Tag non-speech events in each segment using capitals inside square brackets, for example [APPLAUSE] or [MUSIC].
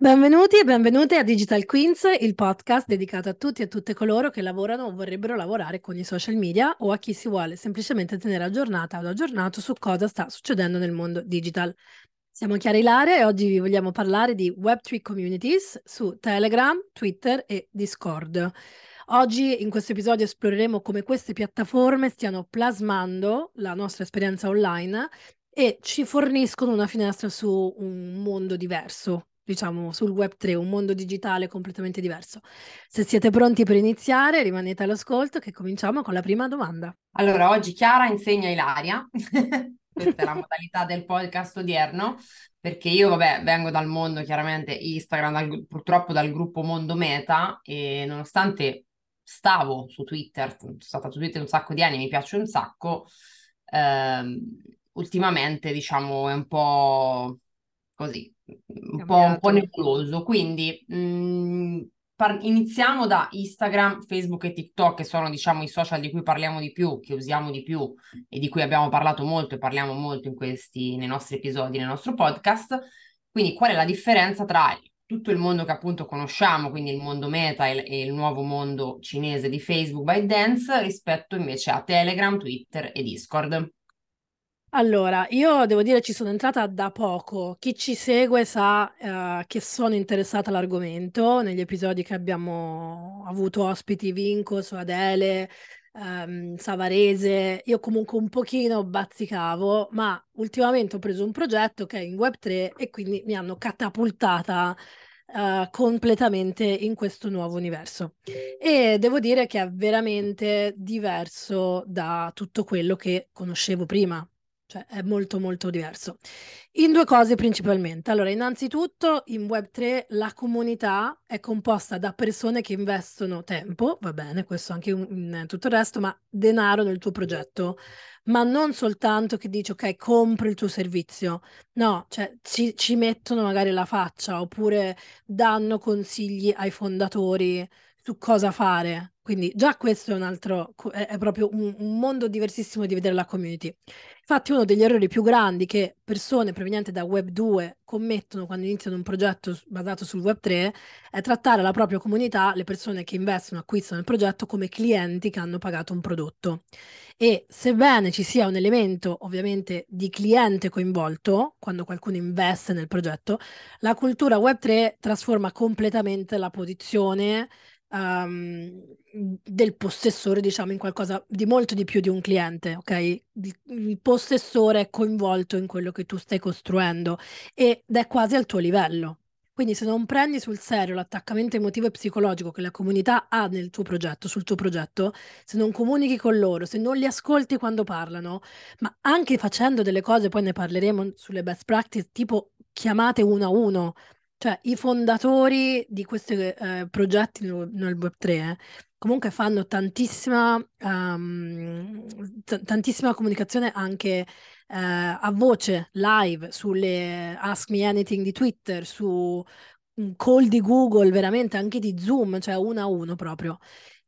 Benvenuti e benvenute a Digital Queens, il podcast dedicato a tutti e a tutte coloro che lavorano o vorrebbero lavorare con i social media o a chi si vuole semplicemente tenere aggiornata o aggiornato su cosa sta succedendo nel mondo digital. Siamo Chiara Ilaria e oggi vi vogliamo parlare di Web3 Communities su Telegram, Twitter e Discord. Oggi in questo episodio esploreremo come queste piattaforme stiano plasmando la nostra esperienza online e ci forniscono una finestra su un mondo diverso, diciamo, sul web 3, un mondo digitale completamente diverso. Se siete pronti per iniziare, rimanete all'ascolto che cominciamo con la prima domanda. Allora, oggi Chiara insegna Ilaria, [LAUGHS] questa è la modalità del podcast odierno, perché io, vabbè, vengo dal mondo chiaramente Instagram, dal, purtroppo dal gruppo Mondo Meta e nonostante stavo su Twitter, sono stata su Twitter un sacco di anni, mi piace un sacco, ehm, ultimamente diciamo è un po' così, un po', un po' nebuloso. Quindi mh, mm, par- iniziamo da Instagram, Facebook e TikTok, che sono diciamo i social di cui parliamo di più, che usiamo di più e di cui abbiamo parlato molto e parliamo molto in questi, nei nostri episodi, nel nostro podcast. Quindi qual è la differenza tra tutto il mondo che appunto conosciamo, quindi il mondo meta e, e il nuovo mondo cinese di Facebook ByteDance rispetto invece a Telegram, Twitter e Discord? Allora, io devo dire ci sono entrata da poco. Chi ci segue sa eh, che sono interessata all'argomento. Negli episodi che abbiamo avuto ospiti Vinco, su Adele, ehm, Savarese, io comunque un pochino bazzicavo, ma ultimamente ho preso un progetto che è in Web3 e quindi mi hanno catapultata Uh, completamente in questo nuovo universo. E devo dire che è veramente diverso da tutto quello che conoscevo prima cioè è molto molto diverso. In due cose principalmente. Allora, innanzitutto in Web3 la comunità è composta da persone che investono tempo, va bene, questo anche in tutto il resto, ma denaro nel tuo progetto, ma non soltanto che dici ok, compro il tuo servizio, no, cioè ci, ci mettono magari la faccia oppure danno consigli ai fondatori su cosa fare. Quindi già questo è un altro, è, è proprio un, un mondo diversissimo di vedere la community. Infatti uno degli errori più grandi che persone provenienti da Web 2 commettono quando iniziano un progetto basato sul Web 3 è trattare la propria comunità, le persone che investono, acquistano il progetto come clienti che hanno pagato un prodotto. E sebbene ci sia un elemento ovviamente di cliente coinvolto, quando qualcuno investe nel progetto, la cultura Web 3 trasforma completamente la posizione um, del possessore, diciamo, in qualcosa di molto di più di un cliente, ok? Il, possessore è coinvolto in quello che tu stai costruendo ed è quasi al tuo livello. Quindi se non prendi sul serio l'attaccamento emotivo e psicologico che la comunità ha nel tuo progetto, sul tuo progetto, se non comunichi con loro, se non li ascolti quando parlano, ma anche facendo delle cose, poi ne parleremo sulle best practice, tipo chiamate uno a uno, cioè, i fondatori di questi eh, progetti nel, nel Web3 eh, comunque fanno tantissima, um, t- tantissima comunicazione anche eh, a voce, live, sulle Ask Me Anything di Twitter, su call di Google, veramente anche di Zoom, cioè uno a uno proprio.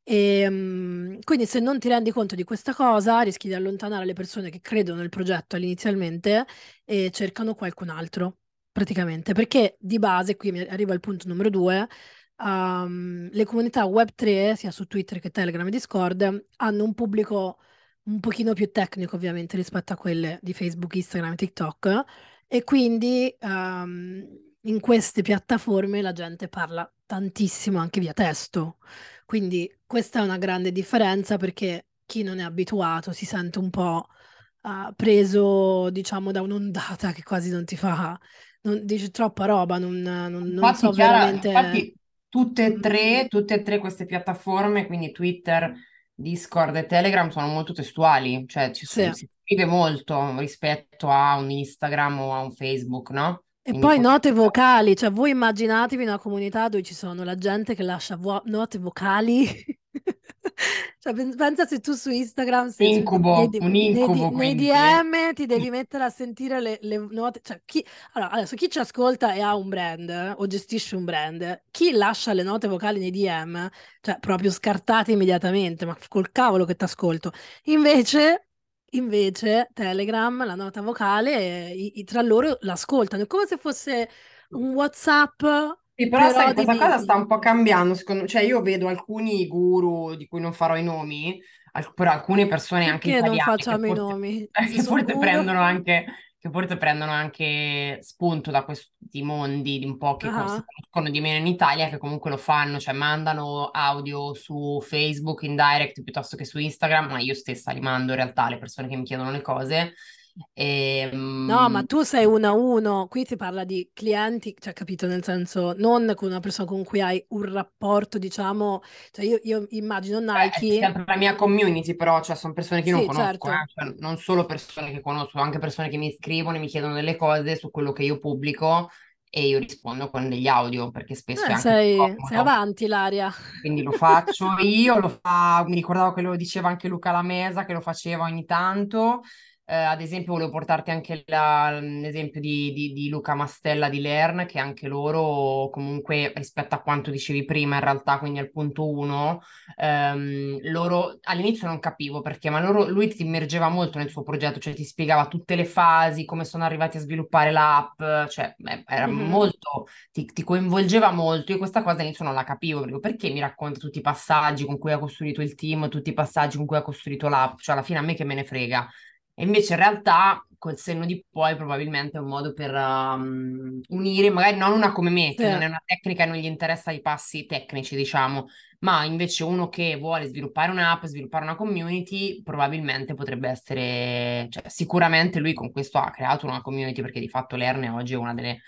E, um, quindi se non ti rendi conto di questa cosa, rischi di allontanare le persone che credono nel progetto inizialmente e cercano qualcun altro praticamente, perché di base, qui mi arriva al punto numero due, um, le comunità Web3, sia su Twitter che Telegram e Discord, hanno un pubblico un pochino più tecnico ovviamente rispetto a quelle di Facebook, Instagram e TikTok, e quindi um, in queste piattaforme la gente parla tantissimo anche via testo. Quindi questa è una grande differenza perché chi non è abituato si sente un po' uh, preso, diciamo, da un'ondata che quasi non ti fa non, dice troppa roba, non, non, non so Chiara, veramente... Infatti tutte e tre, tutte e tre queste piattaforme, quindi Twitter, Discord e Telegram, sono molto testuali, cioè ci sì. si scrive molto rispetto a un Instagram o a un Facebook, no? E Quindi poi note vocali, cioè voi immaginatevi una comunità dove ci sono la gente che lascia vo- note vocali [LAUGHS] [LAUGHS] Cioè, pensa se tu su Instagram se incubo, nei, un incubo, nei, nei, DM ti devi [LAUGHS] mettere a sentire le, le note. Cioè, chi, allora, adesso chi ci ascolta e ha un brand o gestisce un brand, chi lascia le note vocali nei DM, cioè proprio scartate immediatamente, ma col cavolo che ti ascolto. Invece, invece, Telegram, la nota vocale, i, i, tra loro l'ascoltano. È come se fosse un WhatsApp sì, però, sai, questa cosa sta un po' cambiando, secondo. Cioè, io vedo alcuni guru di cui non farò i nomi, al- però alcune persone anche Perché non italiane che facciamo i forse, nomi? [LAUGHS] che forse prendono anche, che forse prendono anche spunto da questi mondi di un po' che si conoscono di meno in Italia, che comunque lo fanno, cioè mandano audio su Facebook in direct piuttosto che su Instagram, ma io stessa li mando in realtà alle persone che mi chiedono le cose. E, No, ma tu sei uno a uno, qui si parla di clienti, cioè capito, nel senso non con una persona con cui hai un rapporto, diciamo, cioè io, io immagino Beh, è Nike, sempre la mia community, però cioè, sono persone che io non sì, conosco, certo, eh. Cioè, non solo persone che conosco, anche persone che mi scrivono e mi chiedono delle cose su quello che io pubblico e io rispondo con degli audio perché spesso è eh, sei, sei avanti, Ilaria. Quindi lo faccio [LAUGHS] io, lo fa, mi ricordavo che lo diceva anche Luca Lamesa, che lo faceva ogni tanto. Eh, ad esempio, volevo portarti anche la- l'esempio di, di- di Luca Mastella di Lern, che anche loro, comunque, rispetto a quanto dicevi prima, in realtà, quindi al punto uno, ehm, loro all'inizio non capivo perché, ma loro- lui ti immergeva molto nel suo progetto, cioè ti spiegava tutte le fasi, come sono arrivati a sviluppare l'app, cioè eh, era Mhm. molto ti, ti coinvolgeva molto. Io questa cosa all'inizio non la capivo, perché perché mi racconta tutti i passaggi con cui ha costruito il team, tutti i passaggi con cui ha costruito l'app, cioè alla fine a me che me ne frega. E invece in realtà col senno di poi probabilmente è un modo per um, unire, magari non una come me, Sì. che non è una tecnica e non gli interessa i passi tecnici, diciamo, ma invece uno che vuole sviluppare un'app, sviluppare una community, probabilmente potrebbe essere, cioè sicuramente lui con questo ha creato una community perché di fatto Lerne oggi è una delle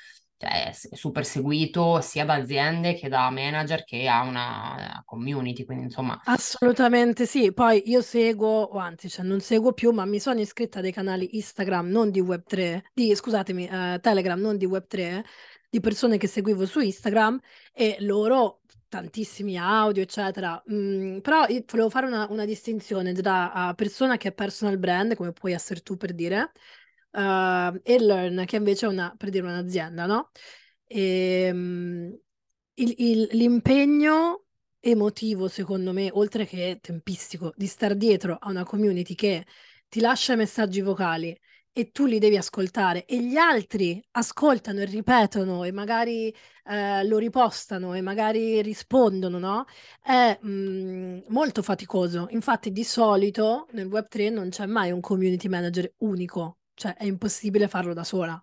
cioè, è super seguito sia da aziende che da manager che ha una community, quindi insomma, Assolutamente sì, poi io seguo, o anzi, cioè non seguo più, ma mi sono iscritta a dei canali Instagram, non di Web3, di, scusatemi, eh, Telegram, non di Web3, di persone che seguivo su Instagram e loro tantissimi audio, eccetera. Mm, però io volevo fare una, una distinzione tra uh, persona che è personal brand, come puoi essere tu per dire, uh, e Learn, che invece è una, per dire un'azienda, no? E, mm, il- il- l'impegno emotivo, secondo me, oltre che tempistico, di star dietro a una community che ti lascia messaggi vocali e tu li devi ascoltare e gli altri ascoltano e ripetono e magari eh, lo ripostano e magari rispondono, no? È mh, molto faticoso. Infatti, di solito nel Web3 non c'è mai un community manager unico, cioè è impossibile farlo da sola.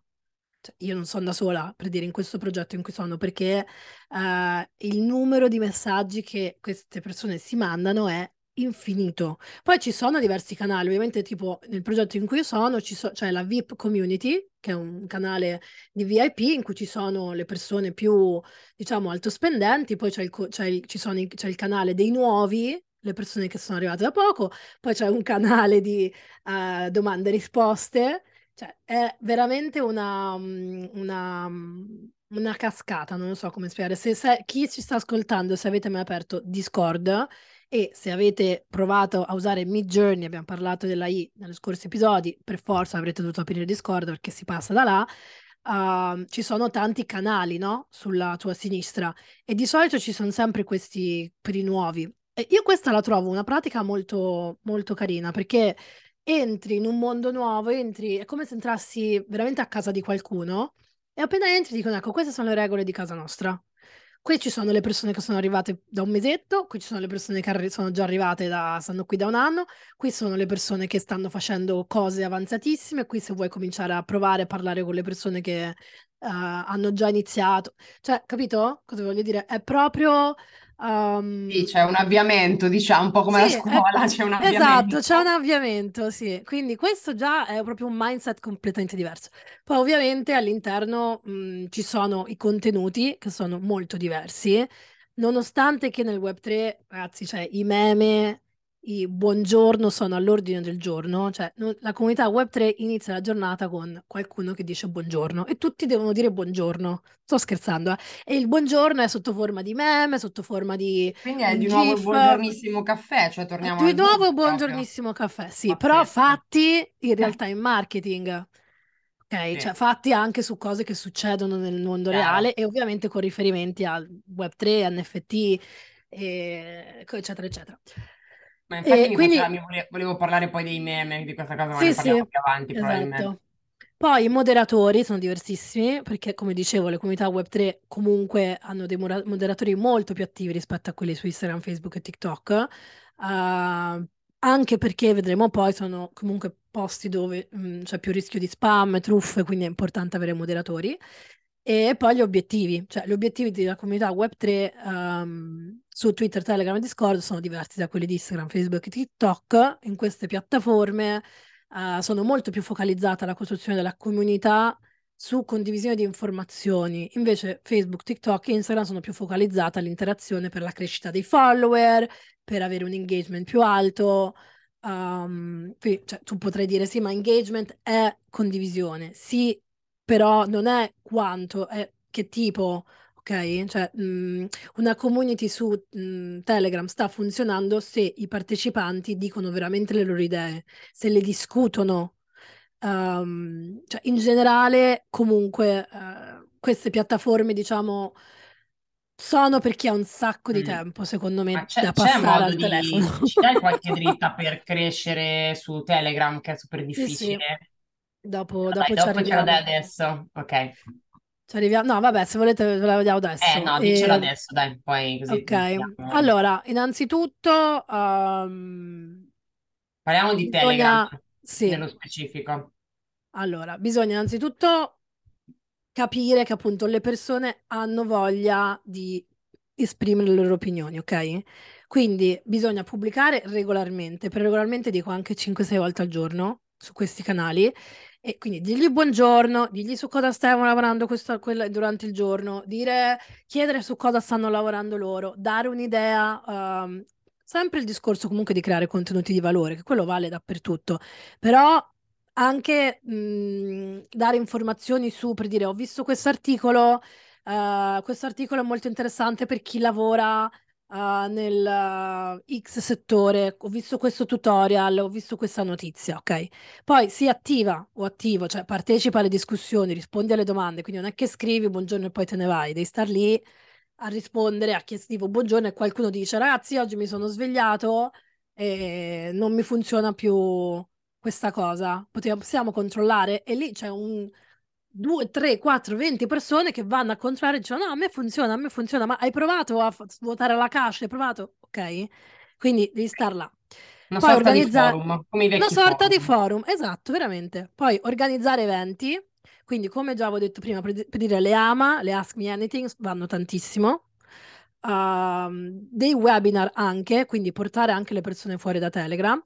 Cioè, io non sono da sola per dire in questo progetto in cui sono, perché eh, il numero di messaggi che queste persone si mandano è infinito. Poi ci sono diversi canali, ovviamente tipo nel progetto in cui sono ci so- c'è la VIP Community, che è un canale di VIP in cui ci sono le persone più, diciamo, altospendenti, poi c'è il, c'è il- sono i- c'è il canale dei nuovi, le persone che sono arrivate da poco, poi c'è un canale di eh, domande e risposte cioè, è veramente una, mm, una, mm, una cascata, non so come spiegare. Se, se- chi ci sta ascoltando, se avete mai aperto Discord e se avete provato a usare Midjourney, abbiamo parlato della I negli scorsi episodi, per forza avrete dovuto aprire Discord perché si passa da là. Uh, ci sono tanti canali, no? Sulla tua sinistra e di solito ci sono sempre questi per i nuovi. Io questa la trovo una pratica molto, molto carina perché entri in un mondo nuovo, entri, è come se entrassi veramente a casa di qualcuno e appena entri dicono, ecco, queste sono le regole di casa nostra. Qui ci sono le persone che sono arrivate da un mesetto, qui ci sono le persone che arri- sono già arrivate da, stanno qui da un anno, qui sono le persone che stanno facendo cose avanzatissime, qui se vuoi cominciare a provare a parlare con le persone che hanno già iniziato. Cioè, capito? Cosa voglio dire? È proprio... sì, um, c'è un avviamento, diciamo, un po' come la sì, è- scuola, [LAUGHS] c'è un esatto, c'è un avviamento. avviamento, sì. Quindi questo già è proprio un mindset completamente diverso. Poi ovviamente all'interno mh, ci sono i contenuti che sono molto diversi, nonostante che nel Web3, ragazzi, c'è i meme i buongiorno sono all'ordine del giorno, cioè la comunità Web3 inizia la giornata con qualcuno che dice buongiorno e tutti devono dire buongiorno. Sto scherzando, eh. E il buongiorno è sotto forma di meme, sotto forma di Quindi è di nuovo il GIF. buongiornissimo caffè, cioè torniamo Di al nuovo proprio. buongiornissimo caffè, sì, però Pazzesco. fatti in realtà in marketing. Ok, Sì. cioè fatti anche su cose che succedono nel mondo Chiaro. reale e ovviamente con riferimenti al Web3, NFT, e- eccetera, eccetera. Ma infatti E mi quindi faceva- vole- volevo parlare poi dei meme, di questa cosa, ma sì, ne sì, parliamo più avanti esatto. Poi i moderatori sono diversissimi perché, come dicevo, le comunità Web3 comunque hanno dei moderatori molto più attivi rispetto a quelli su Instagram, Facebook e TikTok. Uh, anche perché vedremo poi sono comunque posti dove mh, c'è più rischio di spam, truffe, quindi è importante avere moderatori. E poi gli obiettivi, cioè gli obiettivi della comunità Web3 um, su Twitter, Telegram e Discord sono diversi da quelli di Instagram, Facebook e TikTok. In queste piattaforme uh, sono molto più focalizzata la costruzione della comunità su condivisione di informazioni. Invece Facebook, TikTok e Instagram sono più focalizzate all'interazione per la crescita dei follower, per avere un engagement più alto. Um, qui, cioè, tu potrai dire sì, ma engagement è condivisione. Sì, però non è quanto, è che tipo, Cioè, mh, una community su mh, Telegram sta funzionando se i partecipanti dicono veramente le loro idee, se le discutono. Um, cioè, in generale, comunque, uh, queste piattaforme, diciamo, sono per chi ha un sacco di Mm. tempo, secondo me, c'è, da c'è passare modo al di... telefono. Ci dai qualche [LAUGHS] dritta per crescere su Telegram, che è super Sì, sì, difficile? dopo, Dai, dopo ci dopo ce la dai arriviamo. adesso. Ok. Ci arriviamo. No, vabbè, se volete ve la vediamo Eh adesso. no, dicelo E- adesso, dai, poi così Ok, iniziamo. allora, innanzitutto um, Parliamo di Telegram, bisogna, sì, nello specifico. allora, bisogna innanzitutto capire che appunto le persone hanno voglia di esprimere le loro opinioni, ok? Quindi bisogna pubblicare regolarmente, per regolarmente dico anche 5-6 volte al giorno su questi canali e quindi digli buongiorno, digli su cosa stiamo lavorando questo, quella- durante il giorno, dire, chiedere su cosa stanno lavorando loro, dare un'idea, ehm, sempre il discorso comunque di creare contenuti di valore, che quello vale dappertutto, però anche mh, dare informazioni su, per dire, ho visto questo articolo, uh, questo articolo è molto interessante per chi lavora uh, nel uh, X settore, ho visto questo tutorial, ho visto questa notizia, ok? Poi si attiva o attivo, cioè partecipa alle discussioni, rispondi alle domande, quindi non è che scrivi buongiorno e poi te ne vai, devi star lì a rispondere a chi scrivo buongiorno e qualcuno dice ragazzi oggi mi sono svegliato e non mi funziona più questa cosa, possiamo controllare? E lì c'è un 2, 3, 4, 20 persone che vanno a controllare e dicono no, a me funziona, a me funziona, ma hai provato a svuotare la cache? Hai provato? Ok? Quindi devi star là. Una Poi sorta di organizza- forum, come i Una sorta di forum. forum, esatto, veramente. Poi organizzare eventi, quindi come già avevo detto prima, per, di- per dire le AMA, le Ask Me Anything vanno tantissimo. Um, dei webinar anche, quindi portare anche le persone fuori da Telegram.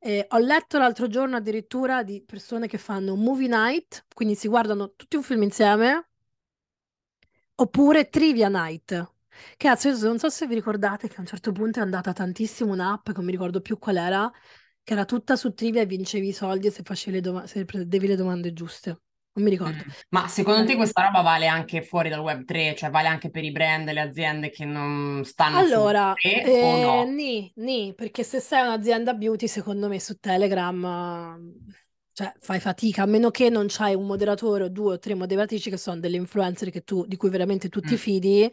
E ho letto l'altro giorno addirittura di persone che fanno movie night, quindi si guardano tutti un film insieme, oppure trivia night. Cazzo, io non so se vi ricordate che a un certo punto è andata tantissimo un'app, che non mi ricordo più qual era, che era tutta su trivia e vincevi i soldi se facevi le doma- se le domande giuste. Non mi ricordo. Mm. Ma secondo te questa roba vale anche fuori dal web 3, cioè vale anche per i brand le aziende che non stanno Allora, web 3 o eh, no? nì, nì, perché se sei un'azienda beauty, secondo me su Telegram, cioè, fai fatica, a meno che non c'hai un moderatore o due o tre moderatrici che sono delle influencer che tu, di cui veramente tu ti Mm. fidi,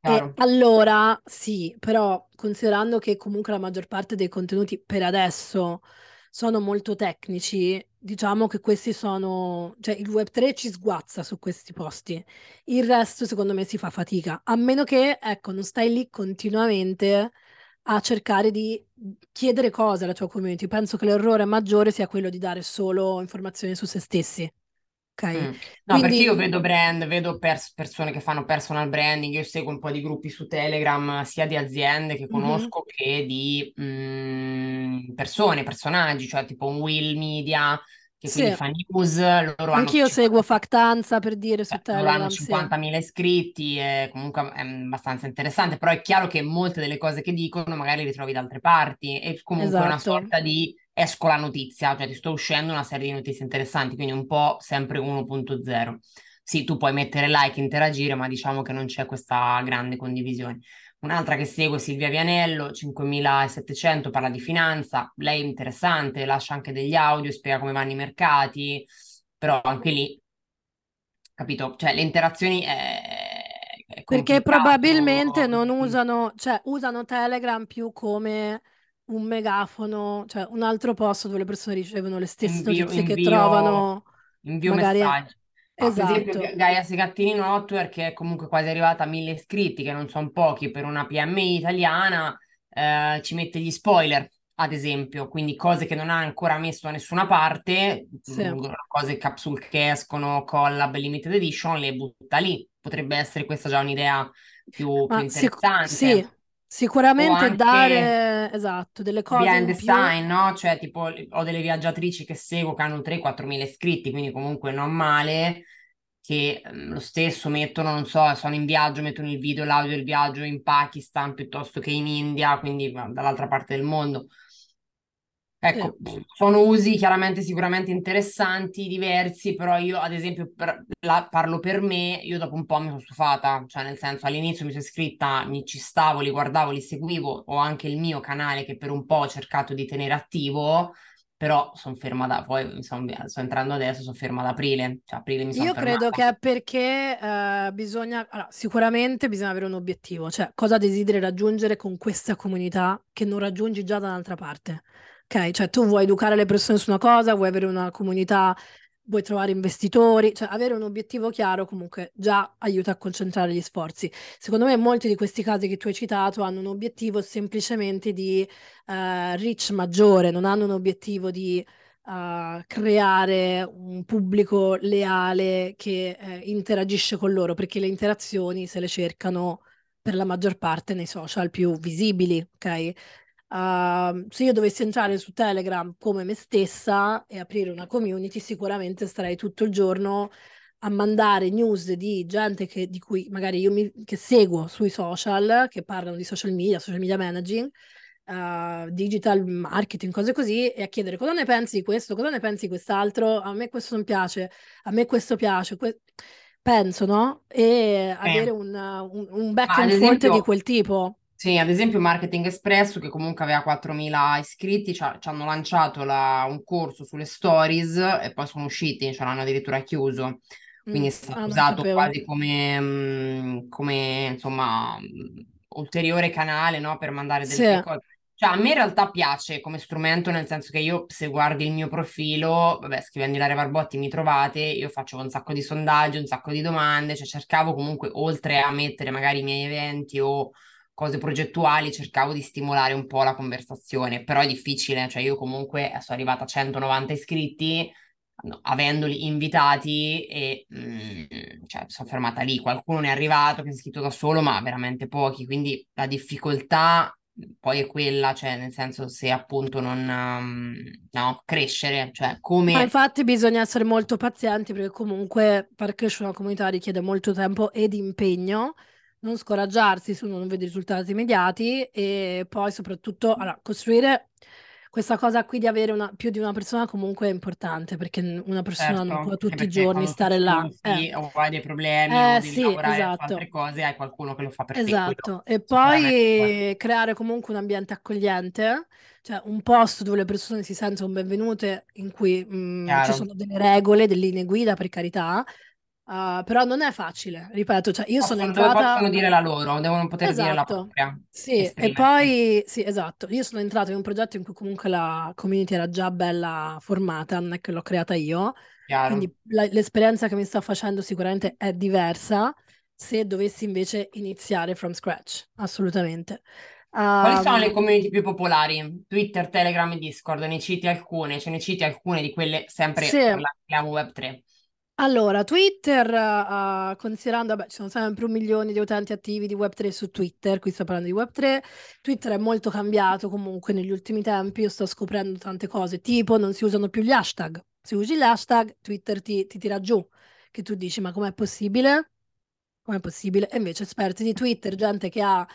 e Chiaro. allora sì, però considerando che comunque la maggior parte dei contenuti per adesso sono molto tecnici, diciamo che questi sono, cioè il Web3 ci sguazza su questi posti. Il resto, secondo me, si fa fatica, a meno che, ecco, non stai lì continuamente a cercare di chiedere cose alla tua community. Penso che l'errore maggiore sia quello di dare solo informazioni su se stessi. Mm. No, perché Quindi, io vedo brand, vedo pers- persone che fanno personal branding, io seguo un po' di gruppi su Telegram, sia di aziende che Mhm. conosco che di mm, persone, personaggi, cioè tipo un Will Media, che quindi Sì, fa news, loro hanno anch'io seguo 50 Factanza per dire su cioè, loro hanno Telegram, sì, 50.000 iscritti, è comunque è abbastanza interessante, però è chiaro che molte delle cose che dicono magari le trovi da altre parti, è comunque una esatto. sorta di esco la notizia, cioè ti sto uscendo una serie di notizie interessanti, quindi un po' sempre 1.0. Sì, tu puoi mettere like, interagire, ma diciamo che non c'è questa grande condivisione. Un'altra che seguo è Silvia Vianello, 5700, parla di finanza, lei è interessante, lascia anche degli audio, spiega come vanno i mercati, però anche lì capito? Cioè, le interazioni è, è Perché probabilmente non usano, cioè usano Telegram più come un megafono, cioè un altro posto dove le persone ricevono le stesse Invio, notizie che invio, trovano invio magari... messaggi. No, per esempio, Ga- Esatto, Gaia Segattini Network che è comunque quasi arrivata a mille iscritti, che non sono pochi per una PMI italiana, eh, ci mette gli spoiler, ad esempio, quindi cose che non ha ancora messo da nessuna parte, sì. mh, cose capsule che escono, collab, limited edition, le butta lì. Potrebbe essere questa già un'idea più, più Ma sic- sì, interessante. Sicuramente anche dare, esatto, delle cose behind in the sign, no? Cioè, tipo, ho delle viaggiatrici che seguo che hanno 3-4 mila iscritti, quindi comunque non male, che ehm, lo stesso mettono, non so, sono in viaggio, mettono il video, l'audio del viaggio in Pakistan piuttosto che in India, quindi dall'altra parte del mondo. Ecco, sono usi chiaramente sicuramente interessanti, diversi, però io ad esempio per- la- parlo per me, io dopo un po' mi sono stufata, cioè nel senso all'inizio mi sono iscritta, mi ci stavo, li guardavo, li seguivo, ho anche il mio canale che per un po' ho cercato di tenere attivo, però sono ferma da, poi sto entrando adesso, sono ferma ad aprile, cioè aprile mi sono Io credo fermata. che è perché eh, bisogna, allora, sicuramente bisogna avere un obiettivo, cioè cosa desideri raggiungere con questa comunità che non raggiungi già da un'altra parte. Ok, cioè tu vuoi educare le persone su una cosa, vuoi avere una comunità, vuoi trovare investitori, cioè avere un obiettivo chiaro comunque già aiuta a concentrare gli sforzi. Secondo me molti di questi casi che tu hai citato hanno un obiettivo semplicemente di eh, reach maggiore, non hanno un obiettivo di a creare un pubblico leale che eh, interagisce con loro, perché le interazioni se le cercano per la maggior parte nei social più visibili, ok? Uh, se io dovessi entrare su Telegram come me stessa e aprire una community, sicuramente starei tutto il giorno a mandare news di gente che, di cui magari io mi, che seguo sui social, che parlano di social media, social media managing, uh, digital marketing, cose così, e a chiedere cosa ne pensi di questo, cosa ne pensi di quest'altro, a me questo non piace, a me questo piace. Que- penso, no? E avere Eh, un, un, un back and forth di quel tipo. Sì, ad esempio Marketing Espresso, che comunque aveva 4.000 iscritti, ci, ha- ci hanno lanciato la- un corso sulle stories e poi sono usciti, ce l'hanno addirittura chiuso. Mm, Quindi è stato ah, non usato sapevo. quasi come, mm, come, insomma, mm, ulteriore canale, no, per mandare Sì, delle cose. Cioè, a me in realtà piace come strumento, nel senso che io, se guardi il mio profilo, vabbè, scrivendo Ilaria Barbotti mi trovate, io faccio un sacco di sondaggi, un sacco di domande, cioè cercavo comunque, oltre a mettere magari i miei eventi o cose progettuali, cercavo di stimolare un po' la conversazione, però è difficile, cioè io comunque sono arrivata a 190 iscritti, no, avendoli invitati e mm, cioè, sono fermata lì, qualcuno ne è arrivato che si è iscritto da solo, ma veramente pochi, quindi la difficoltà poi è quella, cioè nel senso se appunto non, um, no, crescere, cioè ma come... infatti bisogna essere molto pazienti perché comunque far crescere una comunità richiede molto tempo ed impegno, non scoraggiarsi se uno non vede risultati immediati e poi soprattutto allora, costruire questa cosa qui di avere una- più di una persona comunque è importante perché una persona non può Certo, tutti i giorni stare là. Eh, stufi o hai dei problemi o eh devi sì, lavorare su altre esatto. cose, hai qualcuno che lo fa per te, Esatto, e poi creare comunque un ambiente accogliente, cioè un posto dove le persone si sentono benvenute, in cui mh, ci Chiaro. sono delle regole, delle linee guida, per carità, uh, però non è facile, ripeto, cioè io sono entrata possono dire la loro, devono poter dire la Esatto, propria, sì, e poi sì, esatto. Io sono entrata in un progetto in cui comunque la community era già bella formata, non è che l'ho creata io, Chiaro. quindi la- l'esperienza che mi sto facendo sicuramente è diversa se dovessi invece iniziare from scratch, assolutamente. Quali sono le Um, community più popolari? Twitter, Telegram e Discord? Ne citi alcune? Ce ne citi alcune di quelle sì, sempre parliamo Web3? Allora, Twitter, uh, considerando, vabbè, ci sono sempre un milione di utenti attivi di Web3 su Twitter, qui sto parlando di Web3, Twitter è molto cambiato comunque negli ultimi tempi, io sto scoprendo tante cose, tipo non si usano più gli hashtag, Se usi l'hashtag, Twitter ti, ti tira giù, che tu dici, ma com'è possibile? Com'è possibile? E invece esperti di Twitter, gente che ha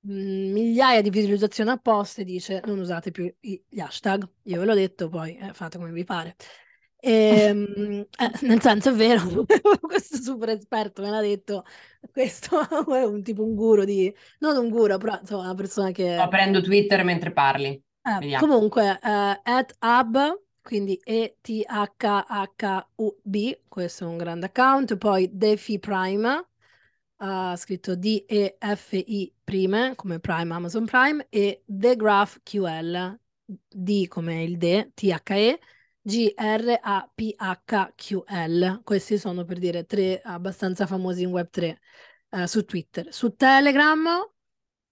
mh, migliaia di visualizzazioni apposte, dice non usate più gli hashtag. Io ve l'ho detto, poi eh, fate come vi pare. E, eh, nel senso è vero, [LAUGHS] questo super esperto me l'ha detto, questo [LAUGHS] è un tipo un guru di, non un guru, però insomma una persona che... Sto aprendo Twitter mentre parli. Eh, comunque, eh, at hub, quindi E-T-H-H-U-B, questo è un grande account, poi Defi Prime, uh, scritto D-E-F-I prime, come Prime, Amazon Prime, e The Graph QL, D come il D, T-H-E, G-R-A-P-H-Q-L. Questi sono per dire tre abbastanza famosi in Web3 uh, su Twitter. Su Telegram,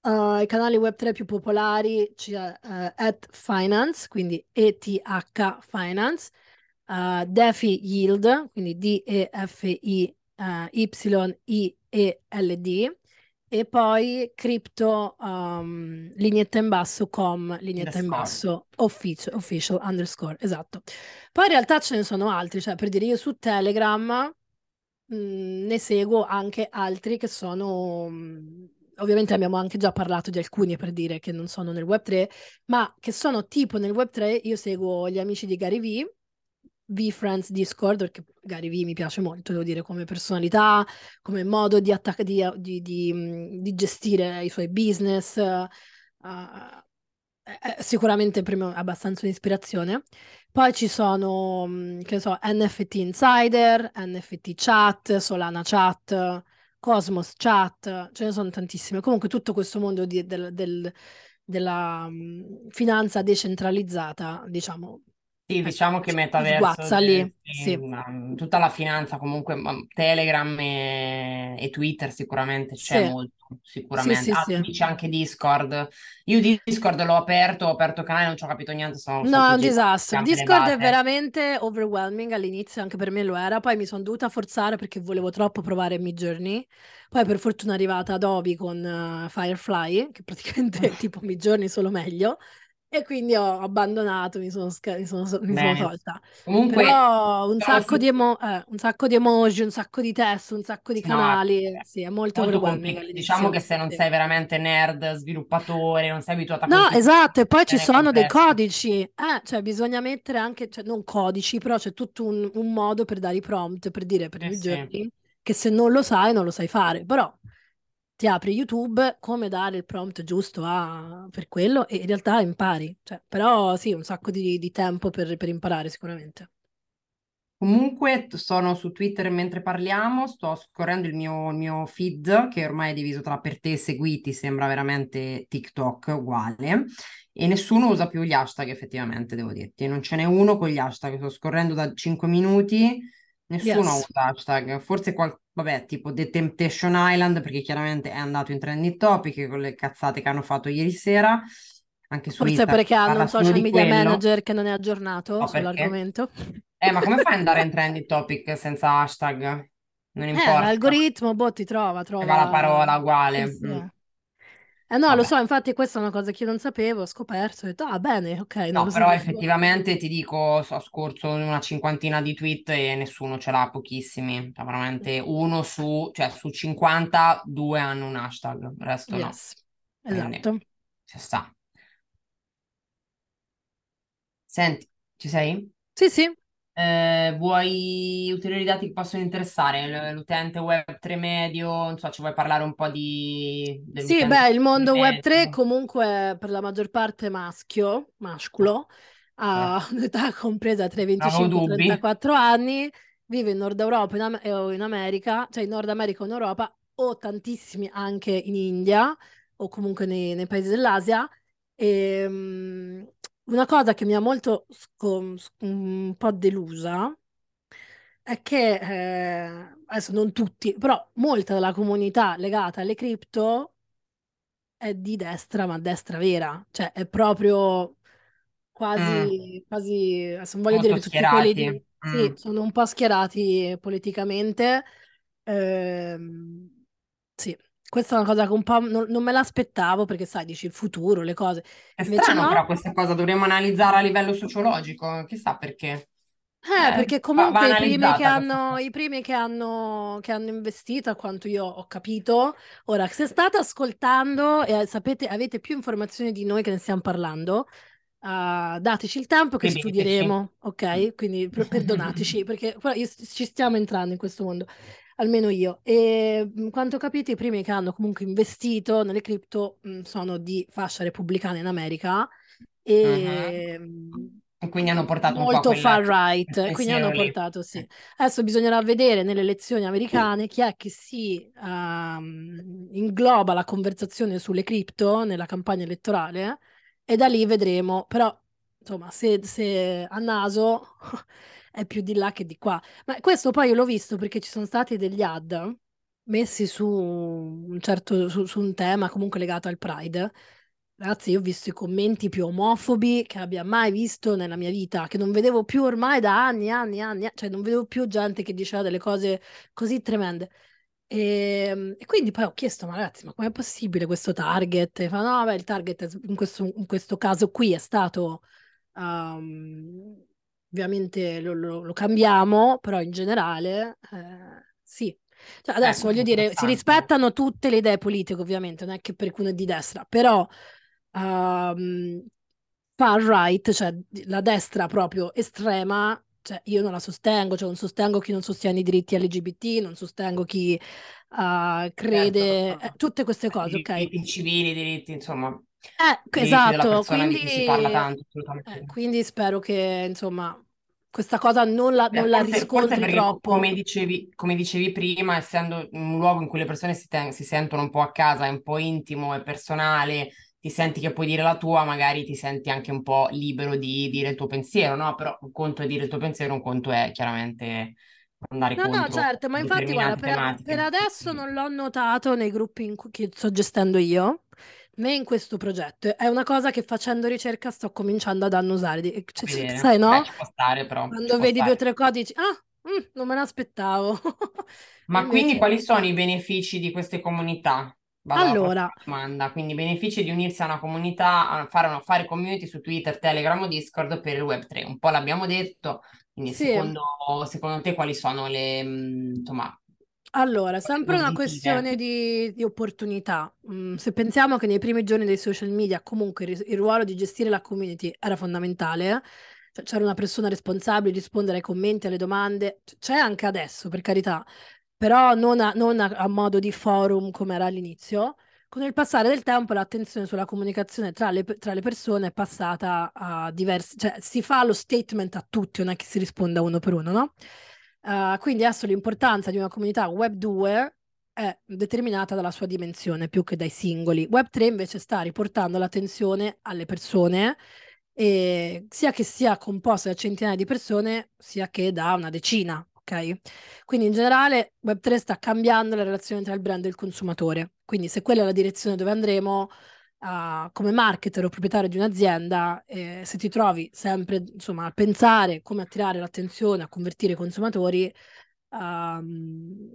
uh, i canali Web3 più popolari c'è uh, at Finance, quindi ETH Finance, uh, DeFi Yield, quindi D-E-F-I uh, Y-I-E-L-D, e poi crypto um, lineetta in basso com lineetta in basso official, official underscore esatto. Poi in realtà ce ne sono altri cioè per dire io su Telegram mh, mm, ne seguo anche altri che sono mh, mm, ovviamente abbiamo anche già parlato di alcuni per dire che non sono nel web 3 ma che sono tipo nel web 3 io seguo gli amici di Gary Vee V-Friends Discord, perché Gary V mi piace molto, devo dire, come personalità, come modo di, attac- di, di, di, di gestire i suoi business. Uh, sicuramente me abbastanza un'ispirazione. Poi ci sono, che so, NFT Insider, NFT Chat, Solana Chat, Cosmos Chat, ce ne sono tantissime. Comunque tutto questo mondo di, del, del, della um, finanza decentralizzata, diciamo, sì, ecco, diciamo che metaverso, lì, sì. tutta la finanza comunque, Telegram e, e Twitter sicuramente c'è sì. molto, sicuramente. Sì, sì, ah, dice anche Discord. Io di Discord l'ho aperto, ho aperto canale, non ci ho capito niente. Sono, no, è un disastro. Discord è veramente overwhelming all'inizio, anche per me lo era. Poi mi sono dovuta forzare perché volevo troppo provare Midjourney. Poi per fortuna è arrivata Adobe con uh, Firefly, che praticamente [LAUGHS] tipo Midjourney solo meglio. E quindi ho abbandonato, mi sono, sca- mi sono, mi sono tolta. Comunque, Però un sacco, su... di emo- eh, un sacco di emoji, un sacco di test, un sacco di canali. No, sì, è molto, molto complicato. Diciamo che se non sì. sei veramente nerd, sviluppatore, non sei abituato a... No, esatto, e poi ci sono dei codici. Eh, cioè bisogna mettere anche, cioè, non codici, però c'è tutto un, un modo per dare i prompt, per dire per eh, i sì. giorni, che se non lo sai, non lo sai fare. Però ti apri YouTube, come dare il prompt giusto a... per quello e in realtà impari. Cioè, però sì, un sacco di, di tempo per, per, imparare sicuramente. Comunque sono su Twitter mentre parliamo, sto scorrendo il mio, il mio feed che ormai è diviso tra per te e seguiti, sembra veramente TikTok uguale e nessuno usa più gli hashtag effettivamente, devo dirti, non ce n'è uno con gli hashtag, sto scorrendo da 5 minuti, nessuno yes. usa hashtag, forse qual- vabbè, tipo The Temptation Island, perché chiaramente è andato in trending topic con le cazzate che hanno fatto ieri sera. Anche su Forse Instagram, perché hanno un social media quello. manager che non è aggiornato no, sull'argomento. Eh, ma come fai ad andare in [LAUGHS] trending topic senza hashtag? Non eh, importa. l'algoritmo, boh, ti trova, trova... va la parola uguale. Sì, sì. Mm. Eh no, Vabbè. lo so, infatti questa è una cosa che io non sapevo, ho scoperto, ho detto, ah bene, ok. No, però sapevo. effettivamente ti dico, ho scorso una cinquantina di tweet e nessuno ce l'ha, pochissimi, cioè veramente uno su, cioè su 50, due hanno un hashtag, il resto yes. no. Esatto. ci sta. Senti, ci sei? Sì, sì. Eh, vuoi ulteriori dati che possono interessare? L'utente web 3 medio, non so, ci vuoi parlare un po' di... Sì, beh, il mondo web 3 comunque per la maggior parte maschio, masculo, ha eh. [LAUGHS] un'età compresa tra i 25 e i 34 anni, vive in Nord Europa in Am- o in America, cioè in Nord America o in Europa, o tantissimi anche in India o comunque nei, nei paesi dell'Asia. E, um, una cosa che mi ha molto sco- un po' delusa è che, eh, adesso non tutti, però molta della comunità legata alle cripto è di destra, ma destra vera, cioè è proprio quasi, mm. quasi adesso non voglio Molto dire che tutti quelli di... Mm. Sì, sono un po' schierati politicamente. Ehm, sì, questa è una cosa che un po' non, non me l'aspettavo perché sai, dici il futuro, le cose. È Invece strano no. però questa cosa, dovremmo analizzare a livello sociologico, chissà perché. Eh, Eh, perché comunque i primi che hanno, i primi che hanno, che hanno investito, a quanto io ho capito, ora, se state ascoltando e sapete, avete più informazioni di noi che ne stiamo parlando, ah, dateci il tempo che Scriveteci. studieremo, ok? Quindi per- perdonateci, [LAUGHS] perché io- ci stiamo entrando in questo mondo, almeno io. E mh, quanto capite, i primi che hanno comunque investito nelle cripto, mh, sono di fascia repubblicana in America e E quindi hanno portato un po' a molto far right, [LAUGHS] quindi hanno portato sì. Eh, Adesso bisognerà vedere nelle elezioni americane chi è che si ehm, ingloba la conversazione sulle cripto nella campagna elettorale e da lì vedremo, però insomma se, se a naso è più di là che di qua. Ma questo poi io l'ho visto perché ci sono stati degli ad messi su un certo su, su un tema comunque legato al Pride Ragazzi, io ho visto i commenti più omofobi che abbia mai visto nella mia vita, che non vedevo più ormai da anni, anni, anni, cioè non vedevo più gente che diceva delle cose così tremende. E, e quindi poi ho chiesto, ma ragazzi, ma com'è possibile questo target? E fa, no, beh, il target in questo, in questo caso qui è stato, um, ovviamente lo, lo- lo cambiamo, però in generale, eh, sì. Cioè, eh, adesso questo voglio dire, si rispettano tutte le idee politiche, ovviamente, non è che per uno è di destra, però ehm, far right, cioè la destra proprio estrema, cioè io non la sostengo, cioè non sostengo chi non sostiene i diritti LGBT, non sostengo chi eh, Certo, crede, eh, tutte queste cose, i ok? diritti civili, i diritti, insomma, Eh, esatto, persona quindi, di cui si parla tanto, eh, quindi spero che insomma questa cosa non la, non Beh, la riscontri troppo. come dicevi, come dicevi prima, essendo un luogo in cui le persone si, ten- si sentono un po' a casa, è un po' intimo e personale, ti senti che puoi dire la tua, magari ti senti anche un po' libero di dire il tuo pensiero, no? Però un conto è dire il tuo pensiero, un conto è chiaramente andare No, no, certo, ma infatti guarda, per, per adesso non l'ho notato nei gruppi in cui che sto gestendo io, né in questo progetto. È una cosa che facendo ricerca sto cominciando ad annusare. Cioè, vedere. sai, Beh, no? può stare però, Quando vedi due o tre cose dici, ah, mm, non me l'aspettavo. [LAUGHS] Ma quindi invece... quali sono i benefici di queste comunità? Vado Allora, domanda. Quindi benefici di unirsi a una comunità, a fare, una, fare community su Twitter, Telegram o Discord per il Web3. Un po' l'abbiamo detto, quindi sì. secondo, secondo te quali sono le, mh, insomma, Allora, sempre una questione di, di opportunità. Mm, se pensiamo che nei primi giorni dei social media comunque il, il ruolo di gestire la community era fondamentale, cioè c'era una persona responsabile di rispondere ai commenti, alle domande, c'è anche adesso, per carità, però non a, non a- a modo di forum come era all'inizio. Con il passare del tempo l'attenzione sulla comunicazione tra le, tra le persone è passata a diversi, cioè si fa lo statement a tutti, non è che si risponda uno per uno, no? Uh, quindi adesso l'importanza di una comunità Web 2 è determinata dalla sua dimensione più che dai singoli. Web 3 invece sta riportando l'attenzione alle persone, e sia che sia composta da centinaia di persone, sia che da una decina. Ok? Quindi in generale Web 3 sta cambiando la relazione tra il brand e il consumatore. Quindi se quella è la direzione dove andremo, uh, come marketer o proprietario di un'azienda, eh, se ti trovi sempre insomma, a pensare come attirare l'attenzione, a convertire i consumatori, um,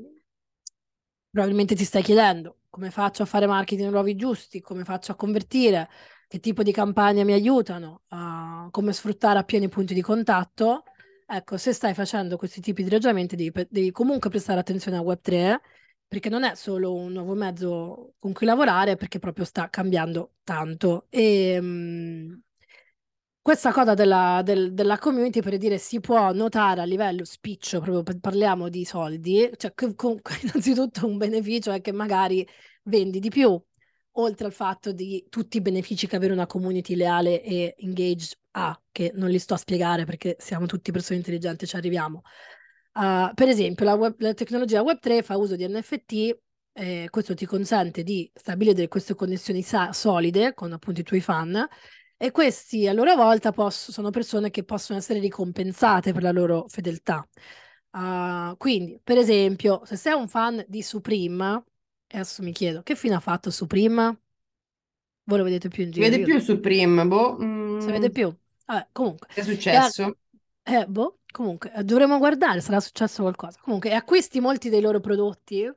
probabilmente ti stai chiedendo come faccio a fare marketing nuovi giusti, come faccio a convertire, che tipo di campagne mi aiutano, uh, come sfruttare appieno i punti di contatto. Ecco, se stai facendo questi tipi di ragionamenti, devi, devi comunque prestare attenzione a Web3 perché non è solo un nuovo mezzo con cui lavorare, perché proprio sta cambiando tanto. E mh, questa cosa della, del- della community, per dire, si può notare a livello spiccio, proprio parliamo di soldi, cioè comunque [LAUGHS] innanzitutto un beneficio è che magari vendi di più, oltre al fatto di tutti i benefici che avere una community leale e engaged ha, che non li sto a spiegare perché siamo tutti persone intelligenti, ci arriviamo. Uh, per esempio, la, web- la tecnologia Web3 fa uso di NFT, eh, questo ti consente di stabilire queste connessioni sa- solide con appunto i tuoi fan e questi a loro volta posso- sono persone che possono essere ricompensate per la loro fedeltà. Uh, quindi, per esempio, se sei un fan di Supreme, adesso mi chiedo, che fine ha fatto Supreme? Voi lo vedete più in Si giro, vede io più no. Supreme, boh, Si mm, vede più? Vabbè, comunque. che è successo? eh, boh, comunque, eh, dovremmo guardare, sarà successo qualcosa. Comunque, acquisti molti dei loro prodotti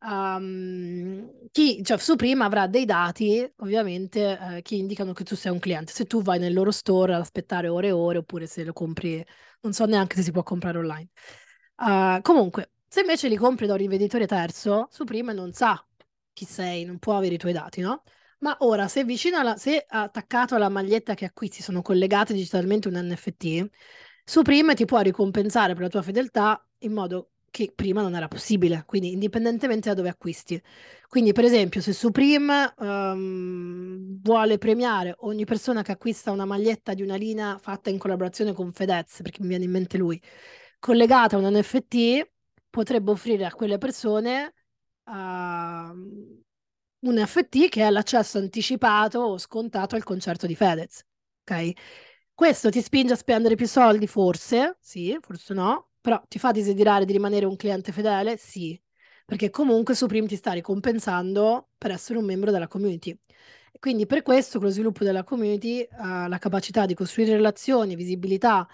um, chi, cioè, su prima avrà dei dati, ovviamente, eh, che indicano che tu sei un cliente. Se tu vai nel loro store ad aspettare ore e ore, oppure se lo compri, non so neanche se si può comprare online. Uh, comunque, se invece li compri da un rivenditore terzo, su prima non sa chi sei, non può avere i tuoi dati, no? Ma ora, se vicino alla, se attaccato alla maglietta che acquisti sono collegate digitalmente un NFT, Supreme ti può ricompensare per la tua fedeltà in modo che prima non era possibile, quindi indipendentemente da dove acquisti. Quindi, per esempio, se Supreme um, vuole premiare ogni persona che acquista una maglietta di una linea fatta in collaborazione con Fedez, perché mi viene in mente lui, collegata a un NFT, potrebbe offrire a quelle persone uh, un NFT che è l'accesso anticipato o scontato al concerto di Fedez. Ok? Questo ti spinge a spendere più soldi, forse, sì, forse no, però ti fa desiderare di rimanere un cliente fedele? Sì, perché comunque Supreme ti sta ricompensando per essere un membro della community. Quindi per questo, con lo sviluppo della community, uh, la capacità di costruire relazioni, visibilità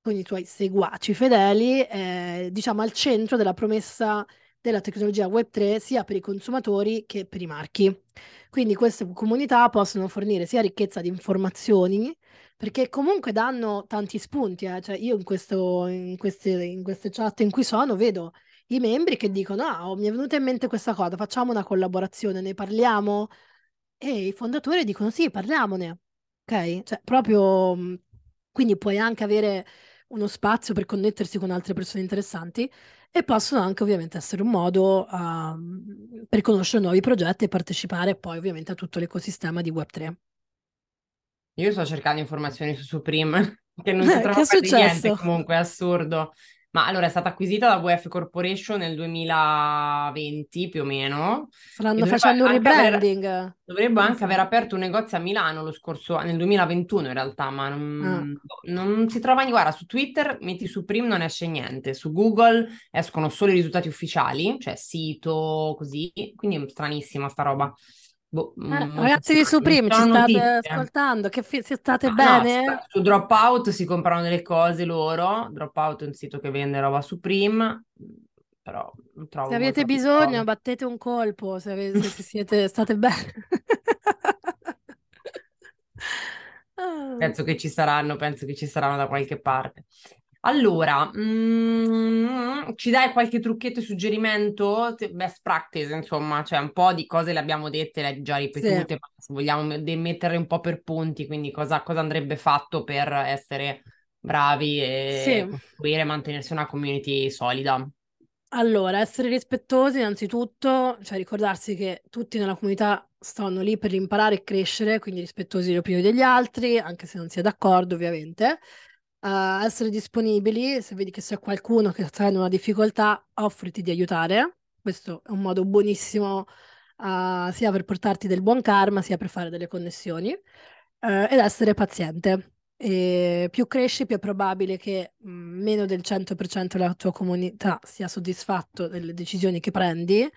con i tuoi seguaci fedeli è, diciamo, al centro della promessa della tecnologia Web3 sia per i consumatori che per i marchi. Quindi queste comunità possono fornire sia ricchezza di informazioni, perché comunque danno tanti spunti. Eh. Cioè io in, questo, in, queste, in queste chat in cui sono vedo i membri che dicono: Ah, mi è venuta in mente questa cosa, facciamo una collaborazione, ne parliamo. E i fondatori dicono: Sì, parliamone. Ok? Cioè, proprio. Quindi puoi anche avere uno spazio per connettersi con altre persone interessanti e possono anche ovviamente essere un modo uh, per conoscere nuovi progetti e partecipare poi ovviamente a tutto l'ecosistema di Web3. Io sto cercando informazioni su Supreme, [LAUGHS] che non si trova quasi niente comunque, è assurdo. Ma allora è stata acquisita da VF Corporation nel 2020 più o meno. Stanno facendo un rebranding. Aver, dovrebbe anche aver aperto un negozio a Milano lo scorso nel 2021 in realtà, ma non, ah. non si trova niente. Guarda, su Twitter metti su Prim non esce niente, su Google escono solo i risultati ufficiali, cioè sito, così, quindi è stranissima sta roba. Boh, ah, mm, ragazzi di Supreme, ci state notizie. ascoltando? Che fi- state ah, bene? No, su Dropout si comprano delle cose loro. Dropout è un sito che vende roba Supreme, però Se avete bisogno, cosa. battete un colpo, se, avete, se [LAUGHS] siete, state bene. [LAUGHS] penso che ci saranno, penso che ci saranno da qualche parte. Allora, mm, ci dai qualche trucchetto e suggerimento? Best practice, insomma, cioè un po' di cose le abbiamo dette, le hai già ripetute, sì. ma se vogliamo mettere un po' per punti, quindi cosa, cosa andrebbe fatto per essere bravi e sì. costruire e mantenersi una community solida? Allora, essere rispettosi innanzitutto, cioè ricordarsi che tutti nella comunità stanno lì per imparare e crescere, quindi rispettosi le opinioni degli altri, anche se non si è d'accordo, ovviamente uh, essere disponibili, se vedi che c'è qualcuno che sta in una difficoltà, offriti di aiutare. Questo è un modo buonissimo uh, sia per portarti del buon karma, sia per fare delle connessioni. Uh, ed essere paziente. E più cresci, più è probabile che mh, meno del 100% della tua comunità sia soddisfatto delle decisioni che prendi.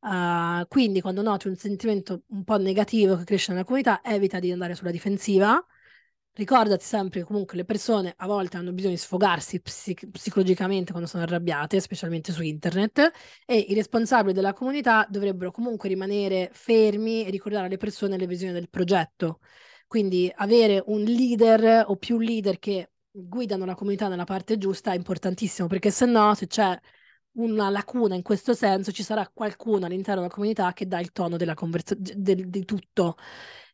Uh, quindi, quando noti un sentimento un po' negativo che cresce nella comunità, evita di andare sulla difensiva Ricordati sempre che comunque le persone a volte hanno bisogno di sfogarsi psic- psicologicamente quando sono arrabbiate, specialmente su internet, e i responsabili della comunità dovrebbero comunque rimanere fermi e ricordare alle persone le visioni del progetto. Quindi avere un leader o più leader che guidano la comunità nella parte giusta è importantissimo, perché se no, se c'è una lacuna in questo senso, ci sarà qualcuno all'interno della comunità che dà il tono della conversazione di tutto.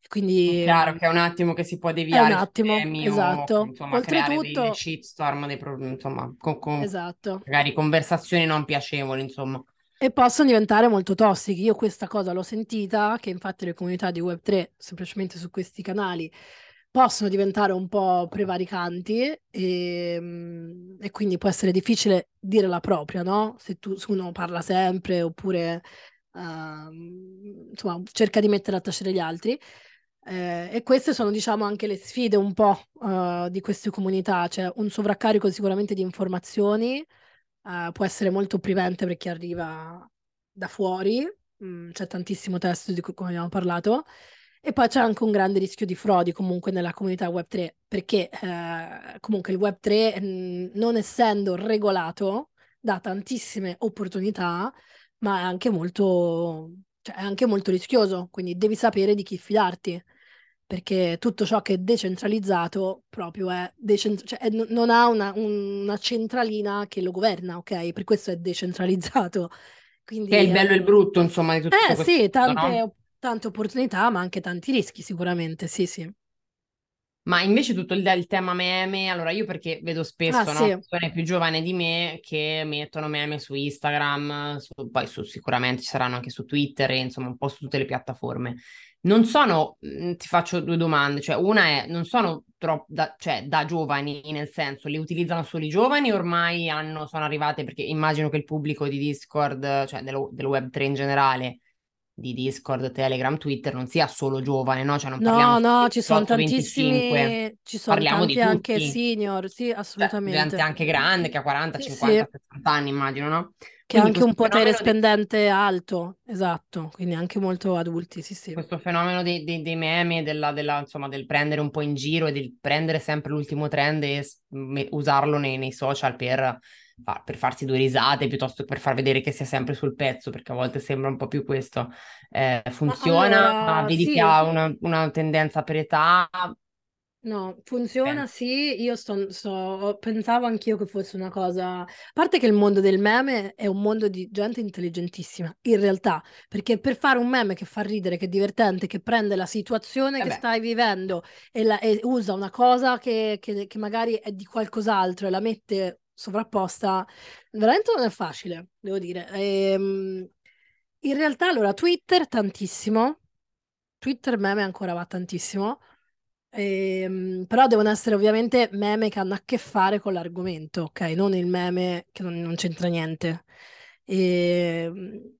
Quindi, è chiaro che è un attimo che si può deviare è un attimo, temi esatto. o insomma, Oltretutto, creare dei shitstorm, dei pro- insomma, con, con esatto. magari conversazioni non piacevoli, insomma. E possono diventare molto tossiche. Io questa cosa l'ho sentita, che infatti le comunità di Web3, semplicemente su questi canali, possono diventare un po' prevaricanti e, ehm, e, quindi può essere difficile dire la propria, no? Se, tu, se uno parla sempre oppure uh, insomma, cerca di mettere a tacere gli altri. Eh, e queste sono, diciamo, anche le sfide un po' uh, di queste comunità, cioè un sovraccarico sicuramente di informazioni uh, può essere molto opprimente per chi arriva da fuori, mm, c'è tantissimo testo di cui abbiamo parlato, e poi c'è anche un grande rischio di frodi comunque nella comunità Web3, perché eh, comunque il Web3, mh, non essendo regolato, dà tantissime opportunità ma è anche molto, cioè, è anche molto rischioso, quindi devi sapere di chi fidarti, perché tutto ciò che è decentralizzato proprio è, decent- cioè, è non ha una, una, centralina che lo governa, ok? Per questo è decentralizzato. [LAUGHS] Quindi, che è il bello e il brutto, insomma, di tutto eh, questo. sì, tante, no? Tante opportunità, ma anche tanti rischi, sicuramente, sì, sì. Ma invece tutto il, il, tema meme, allora io perché vedo spesso ah, no, sì. persone più giovani di me che mettono meme su Instagram, su, poi su, sicuramente ci saranno anche su Twitter insomma un po' su tutte le piattaforme. Non sono, mm, ti faccio due domande, cioè una è, non sono troppo da, cioè, da giovani, nel senso, li utilizzano solo i giovani ormai hanno, sono arrivate, perché immagino che il pubblico di Discord, cioè dello, del Web3 in generale, di Discord, Telegram, Twitter non sia solo giovane, no? Cioè non no, no, ci sono tantissimi, ci sono Parliamo tanti anche senior, sì, cioè, assolutamente. Cioè, gente anche grande che ha 40, sì, 50, sì. 60 anni, immagino, no? Che ha anche un potere spendente di... alto, esatto, quindi anche molto adulti, sì, sì. Questo fenomeno dei, dei, dei meme, della, della, insomma, del prendere un po' in giro e del prendere sempre l'ultimo trend e usarlo nei, nei social per per farsi due risate piuttosto che per far vedere che sia sempre sul pezzo, perché a volte sembra un po' più questo. Eh, funziona? Allora, Vedi sì. che ha una, una, tendenza per età? No, funziona Beh. sì, io sto, sto, pensavo anch'io che fosse una cosa, a parte che il mondo del meme è un mondo di gente intelligentissima, in realtà, perché per fare un meme che fa ridere, che è divertente, che prende la situazione eh che stai vivendo e, la, e usa una cosa che, che, che magari è di qualcos'altro e la mette sovrapposta, veramente non è facile, devo dire. Ehm, in realtà, allora, Twitter tantissimo, Twitter meme ancora va tantissimo, ehm, però devono essere ovviamente meme che hanno a che fare con l'argomento, ok? Non il meme che non, non c'entra niente. Ehm,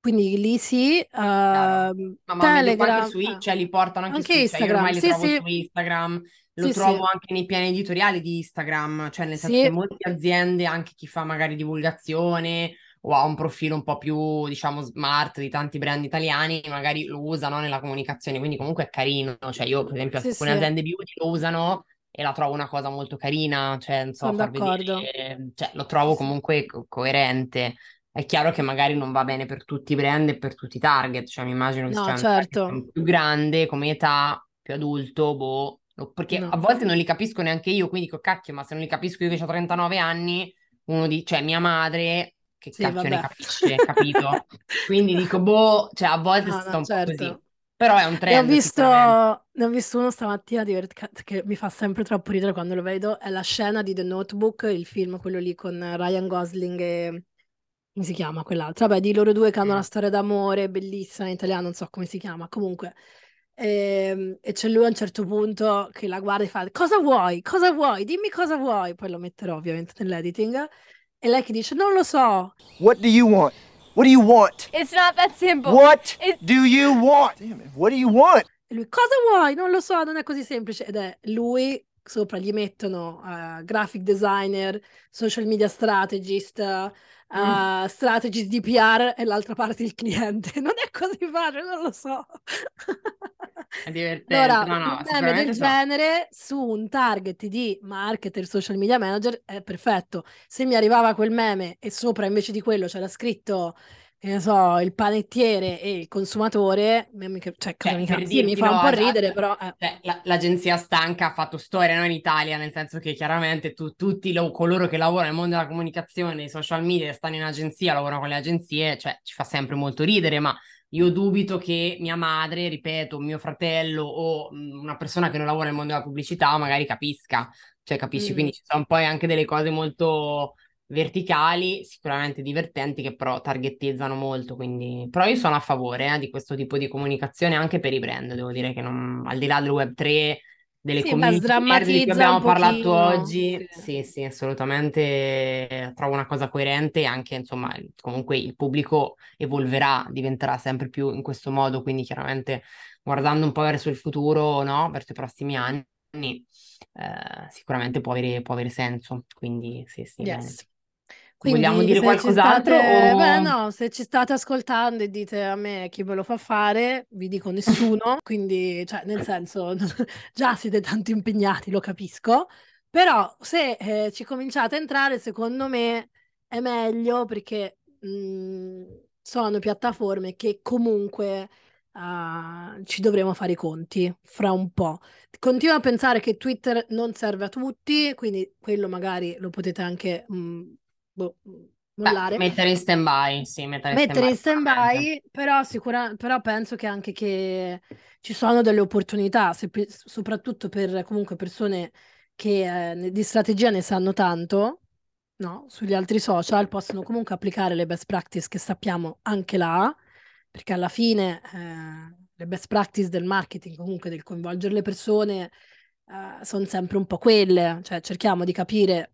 quindi lì sì, uh, ma, ma Telegram, su, ah. cioè li portano anche, anche su Instagram, cioè io ormai li sì, trovo sì. su Instagram, lo sì, trovo sì. anche nei piani editoriali di Instagram, cioè nel senso sì. che molte aziende, anche chi fa magari divulgazione o ha un profilo un po' più, diciamo, smart di tanti brand italiani, magari lo usano nella comunicazione, quindi comunque è carino, cioè io per esempio alcune aziende beauty lo usano e la trovo una cosa molto carina, cioè non so, far vedere, cioè lo trovo comunque co- coerente. È chiaro che magari non va bene per tutti i brand e per tutti i target, cioè mi immagino che no, sia certo. più grande come età, più adulto, boh, perché no. a volte non li capisco neanche io, quindi dico cacchio, ma se non li capisco io che ho 39 anni, uno di, cioè mia madre, che sì, cacchio vabbè. ne capisce, capito? [LAUGHS] quindi dico, boh, cioè a volte no, sta no, un certo. po' così. Però è un trend. Ne ho visto, ne ho visto uno stamattina divert- che mi fa sempre troppo ridere quando lo vedo. È la scena di The Notebook, il film, quello lì con Ryan Gosling e. come si chiama quell'altro? Vabbè, di loro due che hanno una storia d'amore bellissima in italiano, non so come si chiama. Comunque, e, ehm, e, c'è lui a un certo punto che la guarda e fa cosa vuoi? Cosa vuoi? Dimmi cosa vuoi. Poi lo metterò ovviamente nell'editing. E lei che dice non lo so. What do you want? What do you want? It's not that simple. What It's... do you want? Damn it, what do you want? E lui cosa vuoi? Non lo so, non è così semplice. Ed è lui sopra gli mettono uh, graphic designer, social media strategist, uh, mm. strategist di PR e l'altra parte il cliente. [LAUGHS] Non è così facile, non lo so. È [LAUGHS] divertente. Allora, no, no, un meme del so. genere su un target di marketer, social media manager è perfetto. Se mi arrivava quel meme e sopra invece di quello c'era scritto che ne so, il panettiere e il consumatore, cioè, cioè, mi, sì, mi fa no, un po' ridere, però... Eh. Cioè, la, l'agenzia stanca ha fatto storia no, in Italia, nel senso che chiaramente tu, tutti lo, coloro che lavorano nel mondo della comunicazione, i social media, stanno in agenzia, lavorano con le agenzie, cioè ci fa sempre molto ridere, ma io dubito che mia madre, ripeto, mio fratello o una persona che non lavora nel mondo della pubblicità magari capisca, cioè capisci, mm. quindi ci sono poi anche delle cose molto verticali, sicuramente divertenti, che però targettizzano molto. Quindi... Però io sono a favore eh, di questo tipo di comunicazione anche per i brand. Devo dire che non... al di là del web 3, delle sì, community di cui abbiamo parlato oggi, sì. sì, sì, assolutamente trovo una cosa coerente e anche, insomma, comunque il pubblico evolverà, diventerà sempre più in questo modo, quindi chiaramente guardando un po' verso il futuro, no? verso i prossimi anni, eh, sicuramente può avere, può avere senso. Quindi sì, sì. Yes. Quindi, Vogliamo dire qualcos'altro? State... O... Beh, no, se ci state ascoltando e dite a me chi ve lo fa fare, vi dico nessuno. [LAUGHS] Quindi, cioè, nel senso, [LAUGHS] già siete tanto impegnati, lo capisco. Però se eh, ci cominciate a entrare, secondo me è meglio perché mh, sono piattaforme che comunque uh, ci dovremo fare i conti fra un po'. Continuo a pensare che Twitter non serve a tutti, quindi quello magari lo potete anche mh, boh, mollare. Beh, mettere in stand-by, sì, mettere, mettere in stand-by, stand-by però, sicura, però penso che anche che ci sono delle opportunità, se, soprattutto per comunque persone che eh, di strategia ne sanno tanto, no? Sugli altri social possono comunque applicare le best practice che sappiamo anche là, perché alla fine eh, le best practice del marketing, comunque del coinvolgere le persone, eh, sono sempre un po' quelle, cioè cerchiamo di capire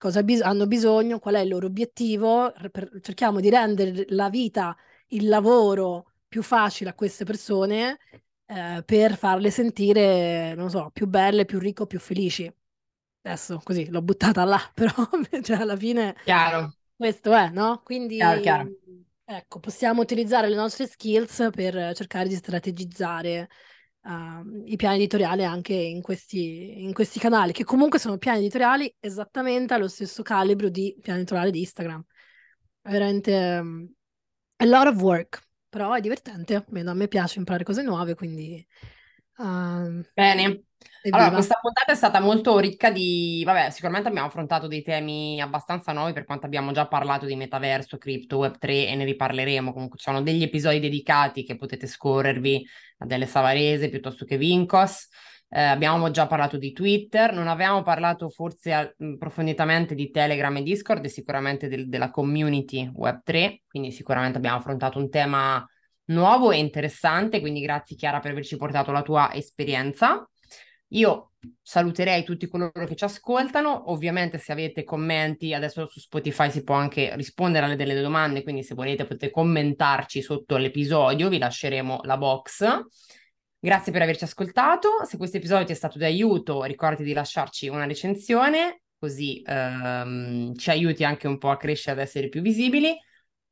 cosa bis- hanno bisogno, qual è il loro obiettivo, per- cerchiamo di rendere la vita, il lavoro più facile a queste persone eh, per farle sentire, non so, più belle, più ricche, più felici. Adesso così l'ho buttata là, [LAUGHS] però cioè, alla fine chiaro. questo è, no? Quindi chiaro, chiaro. ecco, possiamo utilizzare le nostre skills per cercare di strategizzare uh, i piani editoriali anche in questi, in questi canali, che comunque sono piani editoriali esattamente allo stesso calibro di piani editoriali di Instagram. È veramente um, a lot of work, però è divertente, a me piace imparare cose nuove, quindi... Uh, Bene. Allora, questa puntata è stata molto ricca di, vabbè, sicuramente abbiamo affrontato dei temi abbastanza nuovi per quanto abbiamo già parlato di metaverso, cripto, web3 e ne riparleremo. Comunque ci sono degli episodi dedicati che potete scorrervi a delle Savarese piuttosto che Vincos. Eh, abbiamo già parlato di Twitter, non avevamo parlato forse approfonditamente di Telegram e Discord e sicuramente del, della community Web3, quindi sicuramente abbiamo affrontato un tema nuovo e interessante, quindi grazie Chiara per averci portato la tua esperienza. Io saluterei tutti coloro che ci ascoltano, ovviamente se avete commenti, adesso su Spotify si può anche rispondere alle delle domande, quindi se volete potete commentarci sotto l'episodio, vi lasceremo la box. Grazie per averci ascoltato, se questo episodio ti è stato d'aiuto ricordati di lasciarci una recensione, così ehm, ci aiuti anche un po' a crescere ad essere più visibili.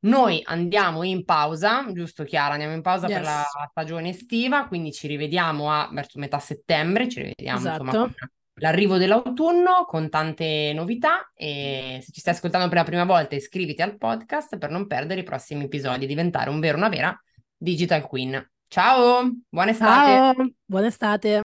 Noi andiamo in pausa, giusto Chiara? Andiamo in pausa yes. per la stagione estiva, quindi ci rivediamo a, verso metà settembre, ci rivediamo esatto. insomma l'arrivo dell'autunno con tante novità e se ci stai ascoltando per la prima volta iscriviti al podcast per non perdere i prossimi episodi e diventare un vero una vera Digital Queen. Ciao, buona estate! Ciao, buona estate!